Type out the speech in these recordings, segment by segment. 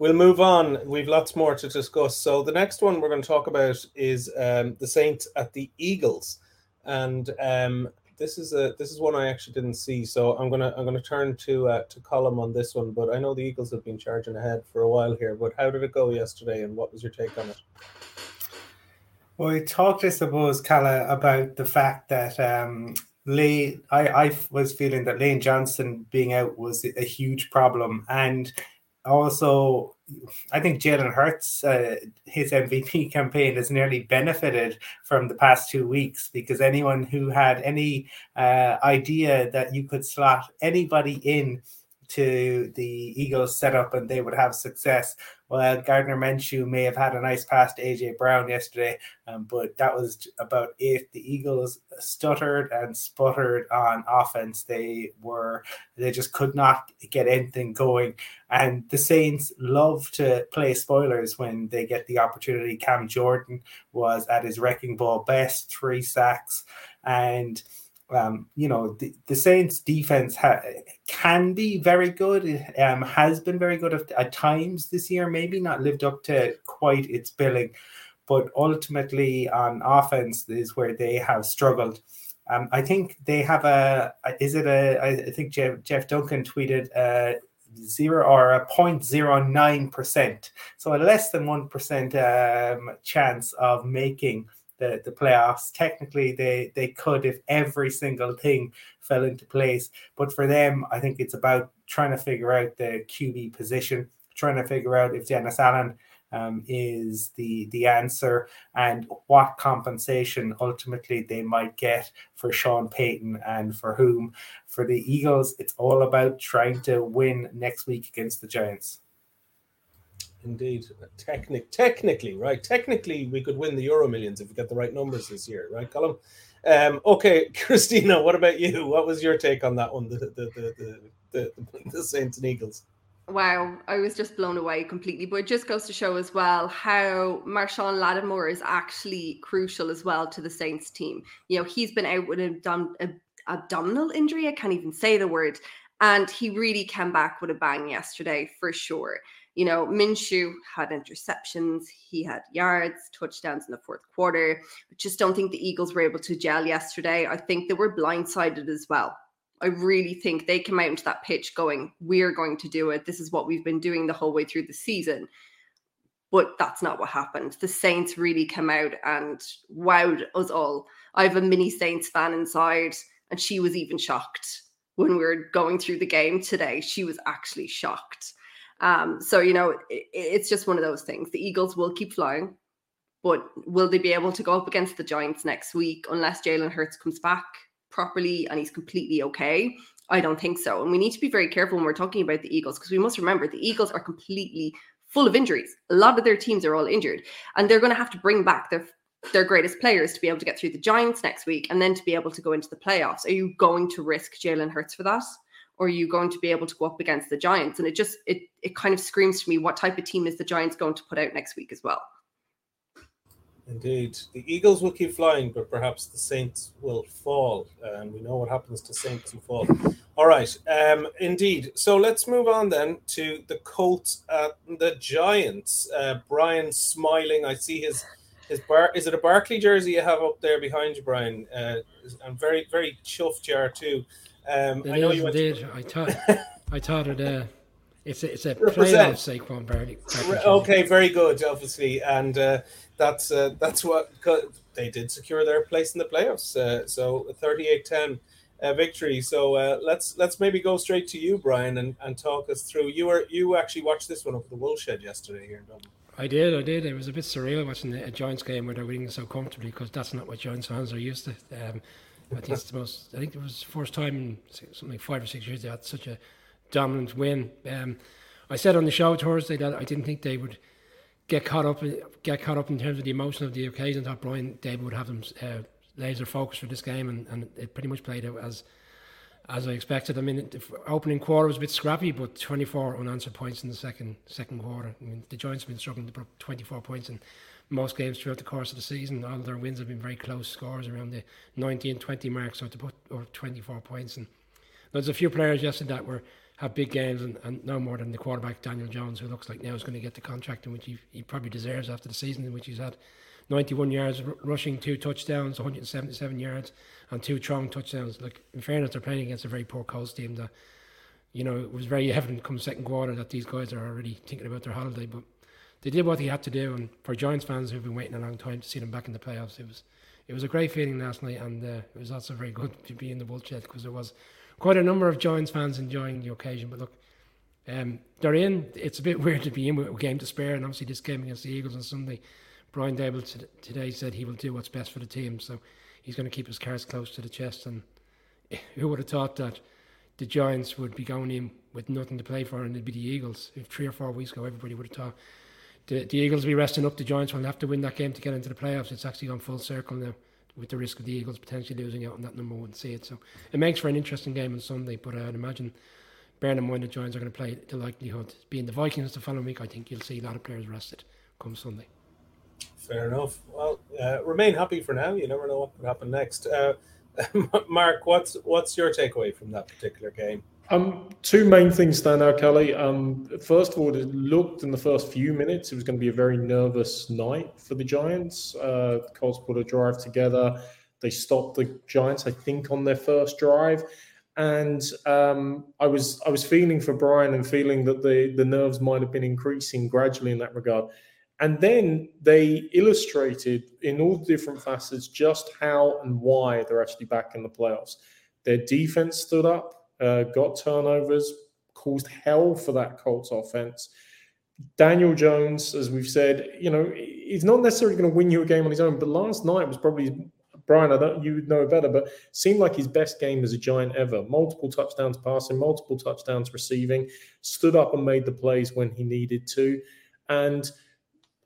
we'll move on. We've lots more to discuss. So the next one we're going to talk about is um, the Saints at the Eagles, and um, this is a this is one I actually didn't see. So I'm gonna I'm gonna turn to uh, to column on this one. But I know the Eagles have been charging ahead for a while here. But how did it go yesterday, and what was your take on it? Well, we talked, I suppose, Calla, about the fact that um, Lee, I, I was feeling that Lane Johnson being out was a huge problem, and also I think Jalen Hurts, uh, his MVP campaign has nearly benefited from the past two weeks because anyone who had any uh, idea that you could slot anybody in to the Eagles setup and they would have success. Well, Gardner Minshew may have had a nice pass to AJ Brown yesterday, um, but that was about it. The Eagles stuttered and sputtered on offense. They were they just could not get anything going. And the Saints love to play spoilers when they get the opportunity. Cam Jordan was at his wrecking ball best, three sacks, and um, you know, the, the Saints defense ha- can be very good. Um, has been very good at, at, times this year, maybe not lived up to quite its billing, but ultimately on offense is where they have struggled. Um, I think they have a, is it a, I think Jeff, Jeff Duncan tweeted uh, zero or a 0.09%. So a less than 1% um, chance of making the, the playoffs. Technically, they they could if every single thing fell into place. But for them, I think it's about trying to figure out the QB position, trying to figure out if Dennis Allen um, is the the answer and what compensation ultimately they might get for Sean Payton and for whom. For the Eagles, it's all about trying to win next week against the Giants. Indeed, Technic, technically, right? Technically, we could win the Euro Millions if we get the right numbers this year, right, Colm? Um, okay, Christina, what about you? What was your take on that one? The the the the, the, the Saints and Eagles. Wow, I was just blown away completely. But it just goes to show as well how Marshon Lattimore is actually crucial as well to the Saints team. You know, he's been out with an abdom- abdominal injury. I can't even say the word. And he really came back with a bang yesterday for sure. You know, Minshew had interceptions, he had yards, touchdowns in the fourth quarter. I just don't think the Eagles were able to gel yesterday. I think they were blindsided as well. I really think they came out into that pitch going, We're going to do it. This is what we've been doing the whole way through the season. But that's not what happened. The Saints really came out and wowed us all. I have a mini Saints fan inside, and she was even shocked when we were going through the game today. She was actually shocked. Um, so you know, it, it's just one of those things. The Eagles will keep flying, but will they be able to go up against the Giants next week unless Jalen Hurts comes back properly and he's completely okay? I don't think so. And we need to be very careful when we're talking about the Eagles because we must remember the Eagles are completely full of injuries. A lot of their teams are all injured, and they're going to have to bring back their their greatest players to be able to get through the Giants next week and then to be able to go into the playoffs. Are you going to risk Jalen Hurts for that? Or are you going to be able to go up against the Giants? And it just it it kind of screams to me what type of team is the Giants going to put out next week as well. Indeed, the Eagles will keep flying, but perhaps the Saints will fall, and we know what happens to Saints who fall. All right, um, indeed. So let's move on then to the Colts at the Giants. Uh, Brian smiling. I see his his bar. Is it a Barkley jersey you have up there behind you, Brian? Uh, I'm very very chuffed you are too. Um, I know you indeed. To... I thought I thought it. Uh, it's a, it's a playoff Saquon Barkley. Okay, very good, obviously, and uh, that's uh, that's what they did secure their place in the playoffs. Uh, so 38-10 uh, victory. So uh, let's let's maybe go straight to you, Brian, and, and talk us through. You were you actually watched this one over the Woolshed yesterday here in Dublin. I did, I did. It was a bit surreal watching the Giants game where they're winning so comfortably because that's not what Giants fans are used to. Um, I think it's the most. I think it was the first time in something five or six years they had such a dominant win. Um, I said on the show Thursday that I didn't think they would get caught up get caught up in terms of the emotion of the occasion. I thought Brian Daboll would have them uh, laser focused for this game, and, and it pretty much played out as as I expected. I mean, the opening quarter was a bit scrappy, but 24 unanswered points in the second second quarter. I mean, the Giants have been struggling to put up 24 points in most games throughout the course of the season. All their wins have been very close scores around the 19 20 mark, so to put or 24 points. And there's a few players yesterday that were have big games and, and no more than the quarterback Daniel Jones, who looks like now is going to get the contract in which he, he probably deserves after the season in which he's had 91 yards r- rushing, two touchdowns, 177 yards, and two strong touchdowns. Like in fairness, they're playing against a very poor Colts team that you know it was very evident come second quarter that these guys are already thinking about their holiday, but they did what they had to do. And for Giants fans who've been waiting a long time to see them back in the playoffs, it was it was a great feeling last night, and uh, it was also very good to be in the Woolshed because there was quite a number of Giants fans enjoying the occasion. But look, um, they're in. It's a bit weird to be in with a game to spare, and obviously this game against the Eagles on Sunday. Brian Daboll today said he will do what's best for the team, so he's going to keep his cards close to the chest. And who would have thought that the Giants would be going in with nothing to play for, and it'd be the Eagles? If three or four weeks ago, everybody would have thought the, the Eagles will be resting up. The Giants will have to win that game to get into the playoffs. It's actually gone full circle now with the risk of the Eagles potentially losing out on that number one seed. So it makes for an interesting game on Sunday. But I'd imagine, bearing in mind the Giants are going to play, the likelihood being the Vikings the following week, I think you'll see a lot of players rested come Sunday. Fair enough. Well, uh, remain happy for now. You never know what could happen next. Uh, Mark, what's what's your takeaway from that particular game? Um, two main things stand out, Kelly. Um, first of all, it looked in the first few minutes it was going to be a very nervous night for the Giants. Uh, Colts put a drive together. They stopped the Giants, I think, on their first drive, and um, I was I was feeling for Brian and feeling that the the nerves might have been increasing gradually in that regard. And then they illustrated in all the different facets just how and why they're actually back in the playoffs. Their defense stood up uh, got turnovers, caused hell for that Colts offense. Daniel Jones, as we've said, you know, he's not necessarily going to win you a game on his own, but last night was probably Brian. I don't you know better, but seemed like his best game as a Giant ever. Multiple touchdowns passing, multiple touchdowns receiving, stood up and made the plays when he needed to, and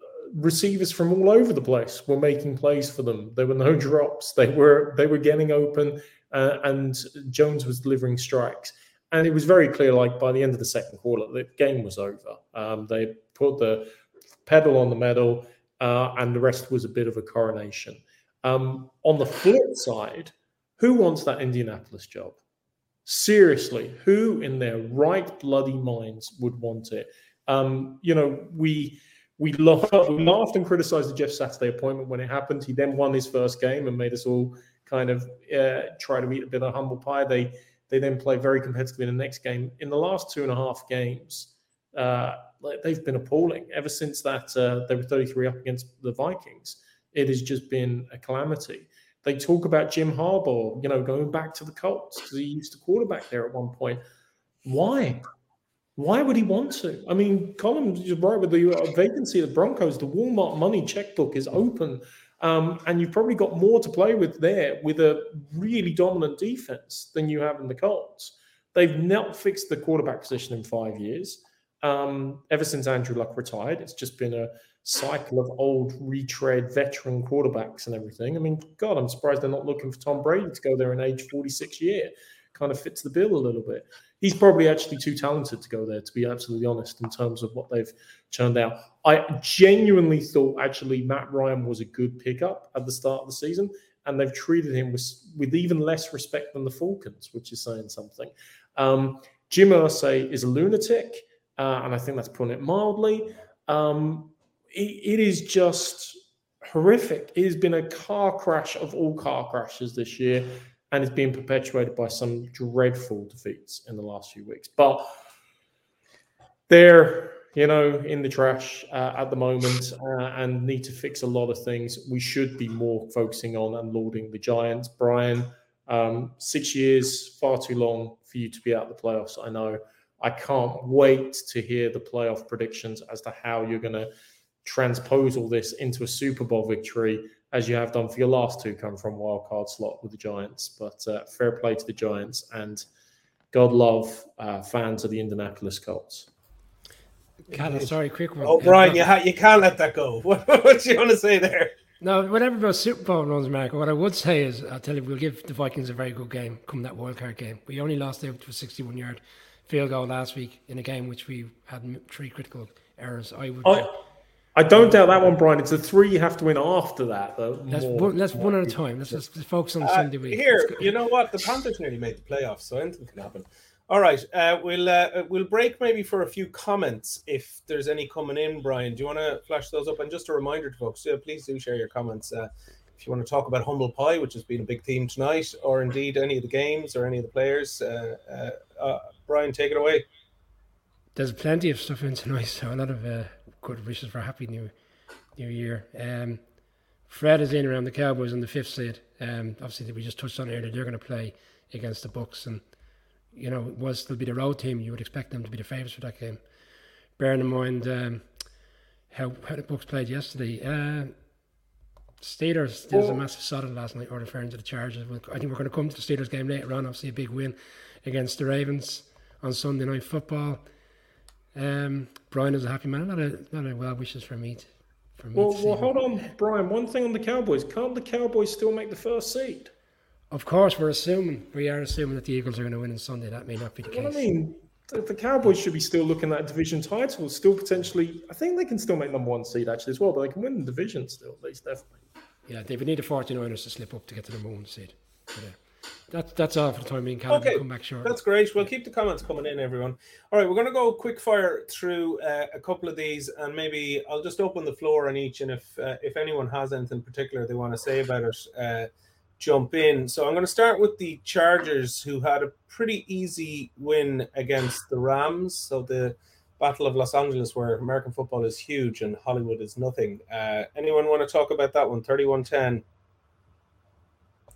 uh, receivers from all over the place were making plays for them. There were no drops. They were they were getting open uh, and Jones was delivering strikes. And it was very clear, like by the end of the second quarter, the game was over. Um, they put the pedal on the metal, uh, and the rest was a bit of a coronation. Um, on the flip side, who wants that Indianapolis job? Seriously, who in their right bloody minds would want it? Um, you know, we we laughed, we laughed and criticized the Jeff Saturday appointment when it happened. He then won his first game and made us all kind of uh, try to eat a bit of humble pie. They they then play very competitively in the next game. In the last two and a half games, uh, they've been appalling. Ever since that uh, they were 33 up against the Vikings, it has just been a calamity. They talk about Jim Harbaugh, you know, going back to the Colts because he used to quarterback there at one point. Why? Why would he want to? I mean, Colin is right with the uh, vacancy of the Broncos. The Walmart money checkbook is open um, and you've probably got more to play with there with a really dominant defense than you have in the Colts. They've not fixed the quarterback position in five years. Um, ever since Andrew Luck retired, it's just been a cycle of old retread veteran quarterbacks and everything. I mean, God, I'm surprised they're not looking for Tom Brady to go there in age 46 year. Kind of fits the bill a little bit he's probably actually too talented to go there, to be absolutely honest, in terms of what they've churned out. I genuinely thought actually Matt Ryan was a good pickup at the start of the season, and they've treated him with, with even less respect than the Falcons, which is saying something. Um, Jim Irsay is a lunatic, uh, and I think that's putting it mildly. Um, it, it is just horrific. It has been a car crash of all car crashes this year and it's been perpetuated by some dreadful defeats in the last few weeks. But they're, you know, in the trash uh, at the moment uh, and need to fix a lot of things. We should be more focusing on and lauding the Giants. Brian, um, six years, far too long for you to be out of the playoffs. I know. I can't wait to hear the playoff predictions as to how you're going to transpose all this into a Super Bowl victory as you have done for your last two, come from wild card slot with the Giants. But uh, fair play to the Giants and God love uh, fans of the Indianapolis Colts. Callum, sorry, quick one. Oh, Brian, you, ha- you can't let that go. What, what do you want to say there? No, whatever about Super Bowl runs, America. What I would say is, I'll tell you, we'll give the Vikings a very good game come that wild card game. We only lost out to a 61 yard field goal last week in a game which we had three critical errors. I would. I, I don't doubt that one, Brian. It's a three you have to win after that, though. Let's, one, let's one at a time. Let's just focus on uh, Sunday week. Here, you know what? The Panthers nearly made the playoffs, so anything can happen. All right, uh, we'll uh, we'll break maybe for a few comments if there's any coming in. Brian, do you want to flash those up? And just a reminder to folks, yeah, please do share your comments. Uh, if you want to talk about humble pie, which has been a big theme tonight, or indeed any of the games or any of the players, uh, uh, uh, Brian, take it away. There's plenty of stuff in tonight, so a lot of good wishes for a happy new new year. Um, Fred is in around the Cowboys in the fifth seed. Um, obviously, we just touched on earlier. They're going to play against the Bucs, and you know, it was still be the road team. You would expect them to be the favourites for that game. Bearing in mind um, how how the Bucs played yesterday. Uh, Steelers, there was a massive sodden last night, or referring to the Chargers. I think we're going to come to the Steelers game later on. Obviously, a big win against the Ravens on Sunday Night Football. Um, Brian is a happy man. A lot of, lot well wishes for me. To, for me well, well hold on, Brian. One thing on the Cowboys. Can't the Cowboys still make the first seed? Of course, we're assuming we are assuming that the Eagles are going to win on Sunday. That may not be the case. I mean, the Cowboys should be still looking at division title, still potentially. I think they can still make number one seed actually as well, but they can win the division still at least, definitely. Yeah, they would need the 49ers to slip up to get to the number one seed. That's that's all for the time being. Callum. Okay, come back short. That's great. We'll keep the comments coming in, everyone. All right, we're going to go quick fire through uh, a couple of these, and maybe I'll just open the floor on each, and if uh, if anyone has anything particular they want to say about it, uh, jump in. So I'm going to start with the Chargers, who had a pretty easy win against the Rams. So the Battle of Los Angeles, where American football is huge and Hollywood is nothing. Uh, anyone want to talk about that one? 31 10.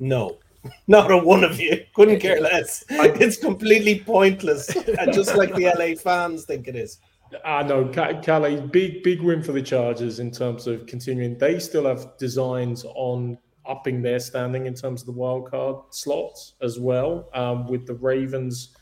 No, not a one of you. Couldn't care less. It's completely pointless. and just like the LA fans think it is. I uh, know, Callie, big, big win for the Chargers in terms of continuing. They still have designs on upping their standing in terms of the wild card slots as well. Um, with the Ravens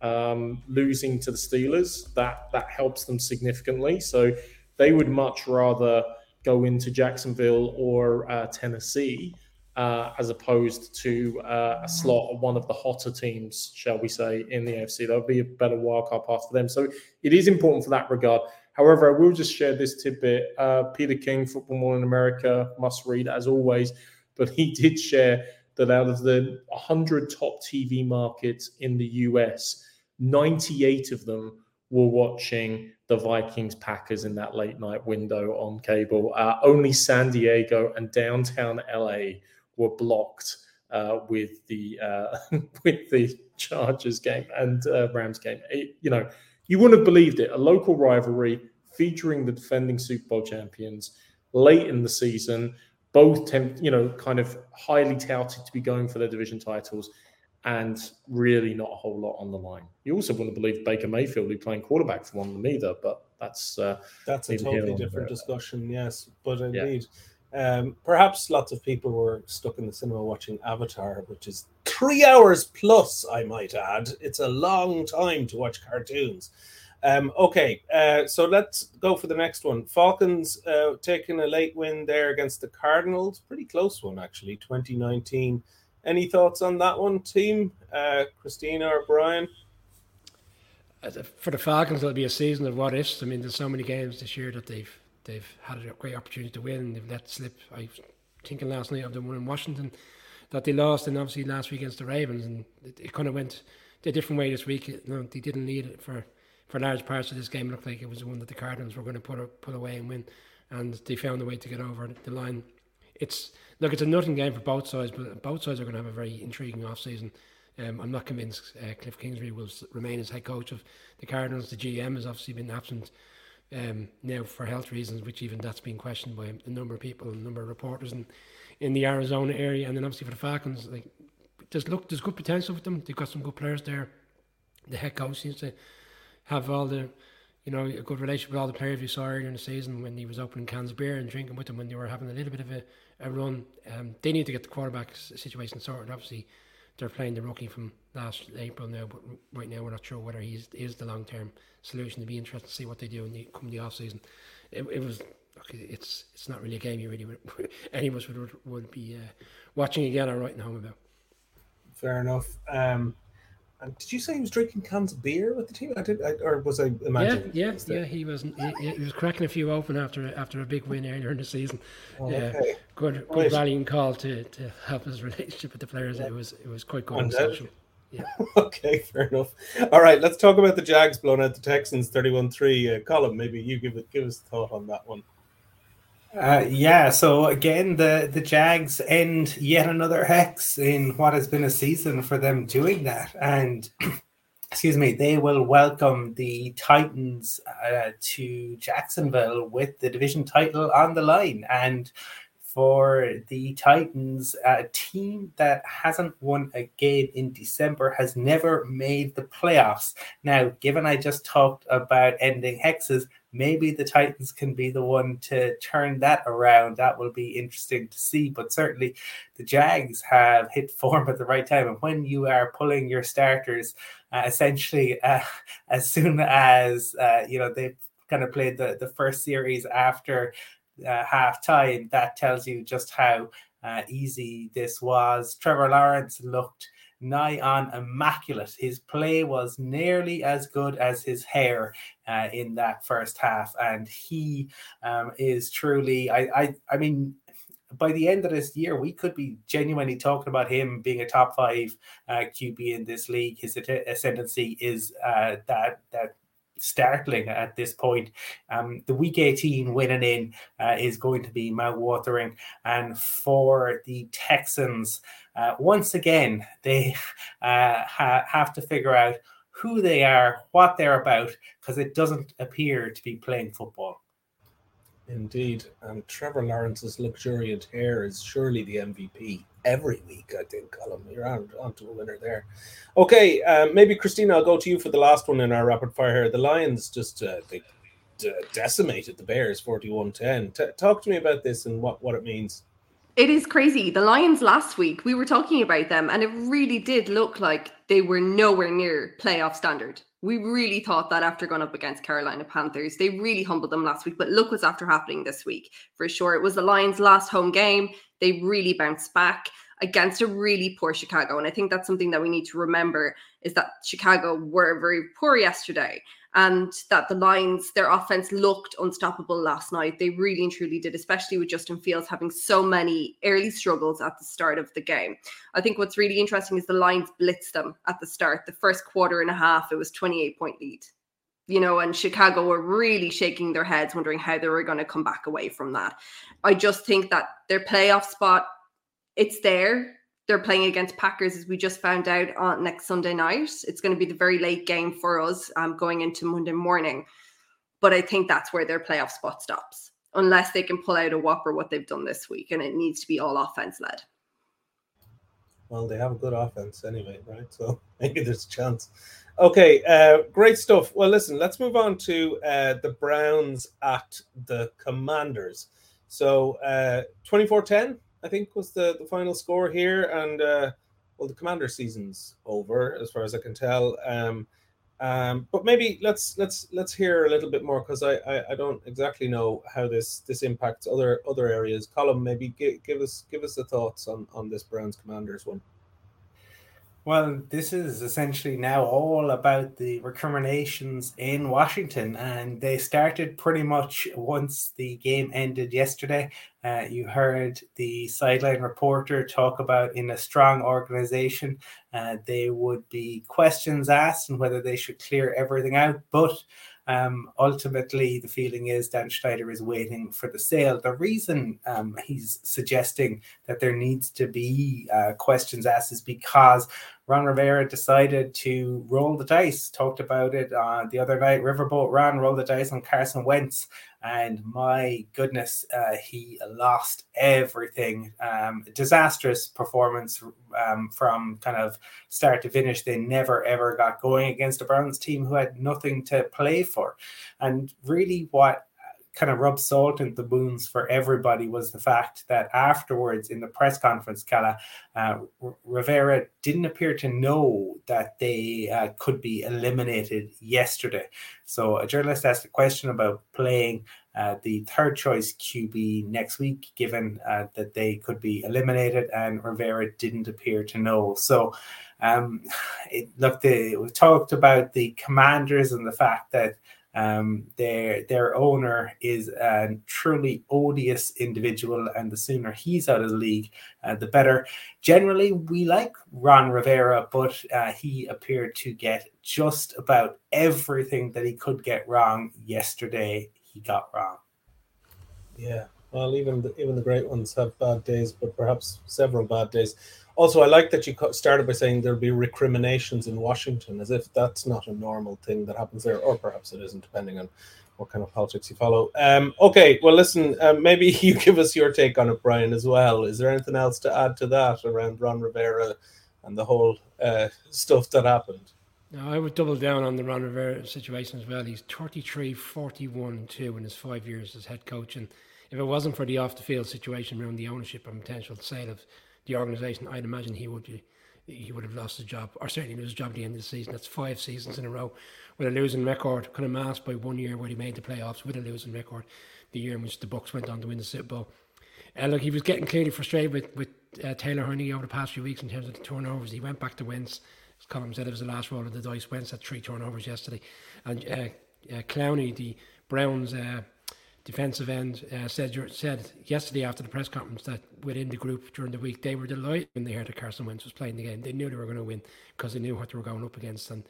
um, losing to the Steelers, that that helps them significantly. So they would much rather go into Jacksonville or uh, Tennessee uh, as opposed to uh, a slot of one of the hotter teams, shall we say, in the AFC. That would be a better wildcard path for them. So it is important for that regard. However, I will just share this tidbit. Uh, Peter King, Football Morning America, must read as always but he did share that out of the 100 top TV markets in the US, 98 of them were watching the Vikings Packers in that late night window on cable. Uh, only San Diego and downtown LA were blocked uh, with the uh, with the Chargers game and uh, Rams game. It, you know, you wouldn't have believed it. A local rivalry featuring the defending Super Bowl champions late in the season both tempt, you know, kind of highly touted to be going for their division titles and really not a whole lot on the line. You also wouldn't believe Baker Mayfield be playing quarterback for one of them either, but that's uh, that's a totally different discussion. Yes, but indeed, yeah. Um, perhaps lots of people were stuck in the cinema watching Avatar, which is three hours plus. I might add, it's a long time to watch cartoons. Um, okay, uh, so let's go for the next one. Falcons uh, taking a late win there against the Cardinals. Pretty close one, actually, 2019. Any thoughts on that one, team? Uh, Christina or Brian? For the Falcons, it'll be a season of what ifs. I mean, there's so many games this year that they've they've had a great opportunity to win. And they've let slip. I was thinking last night of the one in Washington that they lost, and obviously last week against the Ravens, and it, it kind of went a different way this week. You know, they didn't need it for for large parts of this game, It looked like it was the one that the Cardinals were going to put a, put away and win, and they found a way to get over the line. It's look, it's a nothing game for both sides, but both sides are going to have a very intriguing off season. Um, I'm not convinced uh, Cliff Kingsbury will remain as head coach of the Cardinals. The GM has obviously been absent um, now for health reasons, which even that's been questioned by a number of people, and a number of reporters in, in the Arizona area, and then obviously for the Falcons, like there's look there's good potential with them. They've got some good players there. The head coach seems to have all the, you know, a good relationship with all the players we saw earlier in the season when he was opening cans of beer and drinking with them when they were having a little bit of a, a run. Um, they need to get the quarterback situation sorted. Obviously, they're playing the rookie from last April now, but right now we're not sure whether he is the long term solution. To be interested to see what they do in the come the off season. It, it was it's it's not really a game you really would, any of us would would be uh, watching again or writing home about. Fair enough. Um, and did you say he was drinking cans of beer with the team? I did, I, or was I imagining? Yeah, yeah, yeah. He was. He, he, was cracking a few open after after a big win earlier in the season. Oh, yeah, okay. good, good right. rallying call to, to help his relationship with the players. Yeah. It was it was quite good. Uh, Yeah. okay, fair enough. All right, let's talk about the Jags blowing out the Texans 31-3. Uh, Colin, maybe you give it give us a thought on that one. Uh, yeah, so again, the, the Jags end yet another hex in what has been a season for them doing that. And excuse me, they will welcome the Titans uh, to Jacksonville with the division title on the line. And for the Titans, a team that hasn't won a game in December has never made the playoffs. Now, given I just talked about ending hexes, maybe the Titans can be the one to turn that around. That will be interesting to see. But certainly, the Jags have hit form at the right time. And when you are pulling your starters, uh, essentially, uh, as soon as uh, you know they've kind of played the, the first series after uh, half time, that tells you just how uh, easy this was. Trevor Lawrence looked nigh on immaculate. His play was nearly as good as his hair uh, in that first half, and he um, is truly. I, I, I mean. By the end of this year, we could be genuinely talking about him being a top five uh, QB in this league. His ascendancy is uh, that that startling at this point. Um, the week 18 winning in uh, is going to be mouth-watering. And for the Texans, uh, once again, they uh, ha- have to figure out who they are, what they're about, because it doesn't appear to be playing football. Indeed. And Trevor Lawrence's luxuriant hair is surely the MVP every week, I think, Colin. You're on, on to a winner there. Okay, um, maybe Christina, I'll go to you for the last one in our rapid fire here. The Lions just uh, they uh, decimated the Bears 41 10. Talk to me about this and what, what it means. It is crazy. The Lions last week, we were talking about them, and it really did look like they were nowhere near playoff standard. We really thought that after going up against Carolina Panthers, they really humbled them last week. But look what's after happening this week. For sure, it was the Lions' last home game. They really bounced back against a really poor Chicago. And I think that's something that we need to remember is that Chicago were very poor yesterday and that the Lions, their offense looked unstoppable last night. They really and truly did, especially with Justin Fields having so many early struggles at the start of the game. I think what's really interesting is the Lions blitzed them at the start. The first quarter and a half, it was 28 point lead. You know, and Chicago were really shaking their heads, wondering how they were going to come back away from that. I just think that their playoff spot, it's there they're playing against Packers, as we just found out on next Sunday night. It's going to be the very late game for us um, going into Monday morning. But I think that's where their playoff spot stops, unless they can pull out a whopper what they've done this week, and it needs to be all offense led. Well, they have a good offense anyway, right? So maybe there's a chance. Okay, uh, great stuff. Well, listen, let's move on to uh, the Browns at the Commanders. So uh, 10 I think was the, the final score here, and uh, well, the Commander season's over as far as I can tell. Um, um, but maybe let's let's let's hear a little bit more because I, I, I don't exactly know how this this impacts other other areas. Colin, maybe give, give us give us the thoughts on on this Browns Commanders one. Well, this is essentially now all about the recriminations in Washington, and they started pretty much once the game ended yesterday. Uh, you heard the sideline reporter talk about in a strong organization, uh, they would be questions asked and whether they should clear everything out. But um, ultimately, the feeling is Dan Snyder is waiting for the sale. The reason um, he's suggesting that there needs to be uh, questions asked is because Ron Rivera decided to roll the dice. Talked about it uh, the other night. Riverboat Ron rolled the dice on Carson Wentz and my goodness, uh, he lost everything. Um, disastrous performance um, from kind of start to finish. They never ever got going against a Browns team who had nothing to play for, and really what kind of rubbed salt into the wounds for everybody was the fact that afterwards in the press conference, Cala, uh, Rivera didn't appear to know that they uh, could be eliminated yesterday. So a journalist asked a question about playing uh, the third choice QB next week, given uh, that they could be eliminated, and Rivera didn't appear to know. So, um, it, look, we talked about the commanders and the fact that Um, their their owner is a truly odious individual, and the sooner he's out of the league, uh, the better. Generally, we like Ron Rivera, but uh, he appeared to get just about everything that he could get wrong yesterday. He got wrong. Yeah, well, even the, even the great ones have bad days, but perhaps several bad days. Also, I like that you started by saying there'll be recriminations in Washington, as if that's not a normal thing that happens there, or perhaps it isn't, depending on what kind of politics you follow. Um, okay, well, listen, um, maybe you give us your take on it, Brian, as well. Is there anything else to add to that around Ron Rivera and the whole uh, stuff that happened? No, I would double down on the Ron Rivera situation as well. He's 33, 41, 2 in his five years as head coach. And if it wasn't for the off the field situation around the ownership and potential sale of the organisation, I'd imagine he would be he would have lost his job, or certainly lose his job at the end of the season. That's five seasons in a row with a losing record, kind of masked by one year where he made the playoffs with a losing record, the year in which the Bucs went on to win the Super Bowl. Uh, look, he was getting clearly frustrated with with uh, Taylor Heinicke over the past few weeks in terms of the turnovers. He went back to Wentz. As Colin said, it was the last roll of the dice. Wentz had three turnovers yesterday, and uh, uh, Clowney, the Browns uh, defensive end uh, said said yesterday after the press conference that within the group during the week they were delighted when they heard that Carson Wentz was playing the game. They knew they were going to win because they knew what they were going up against. And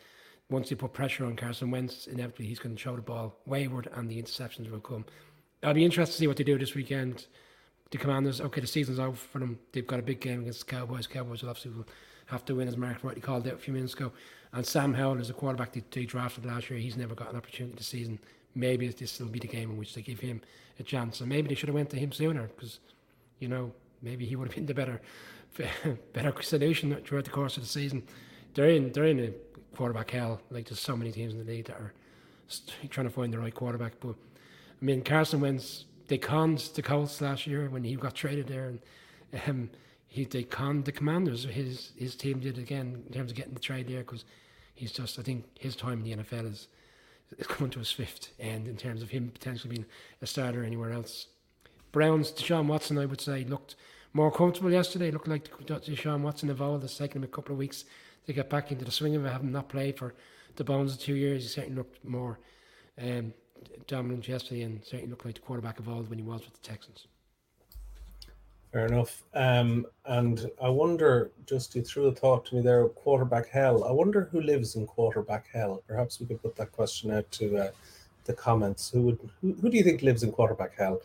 once you put pressure on Carson Wentz, inevitably he's going to throw the ball wayward and the interceptions will come. I'll be interested to see what they do this weekend. The Commanders, okay, the season's over for them. They've got a big game against the Cowboys. Cowboys will obviously have to win, as Mark rightly called it a few minutes ago. And Sam Howell is a quarterback they, they drafted last year. He's never got an opportunity this season maybe this will be the game in which they give him a chance. And maybe they should have went to him sooner because, you know, maybe he would have been the better, better solution throughout the course of the season. They're in they're in a quarterback hell. Like there's so many teams in the league that are trying to find the right quarterback. But I mean, Carson Wentz they conned the Colts last year when he got traded there, and um, he they conned the Commanders. His his team did again in terms of getting the trade there because he's just I think his time in the NFL is is coming to his fifth end in terms of him potentially being a starter anywhere else. Browns, Deshaun Watson, I would say, looked more comfortable yesterday. looked like Deshaun Watson evolved. It's taken him a couple of weeks to get back into the swing of it, having not played for the Bones of two years. He certainly looked more um, dominant yesterday and certainly looked like the quarterback evolved when he was with the Texans. Fair enough. Um, and I wonder, just you threw a thought to me there, quarterback hell. I wonder who lives in quarterback hell. Perhaps we could put that question out to uh, the comments. Who would? Who, who do you think lives in quarterback hell?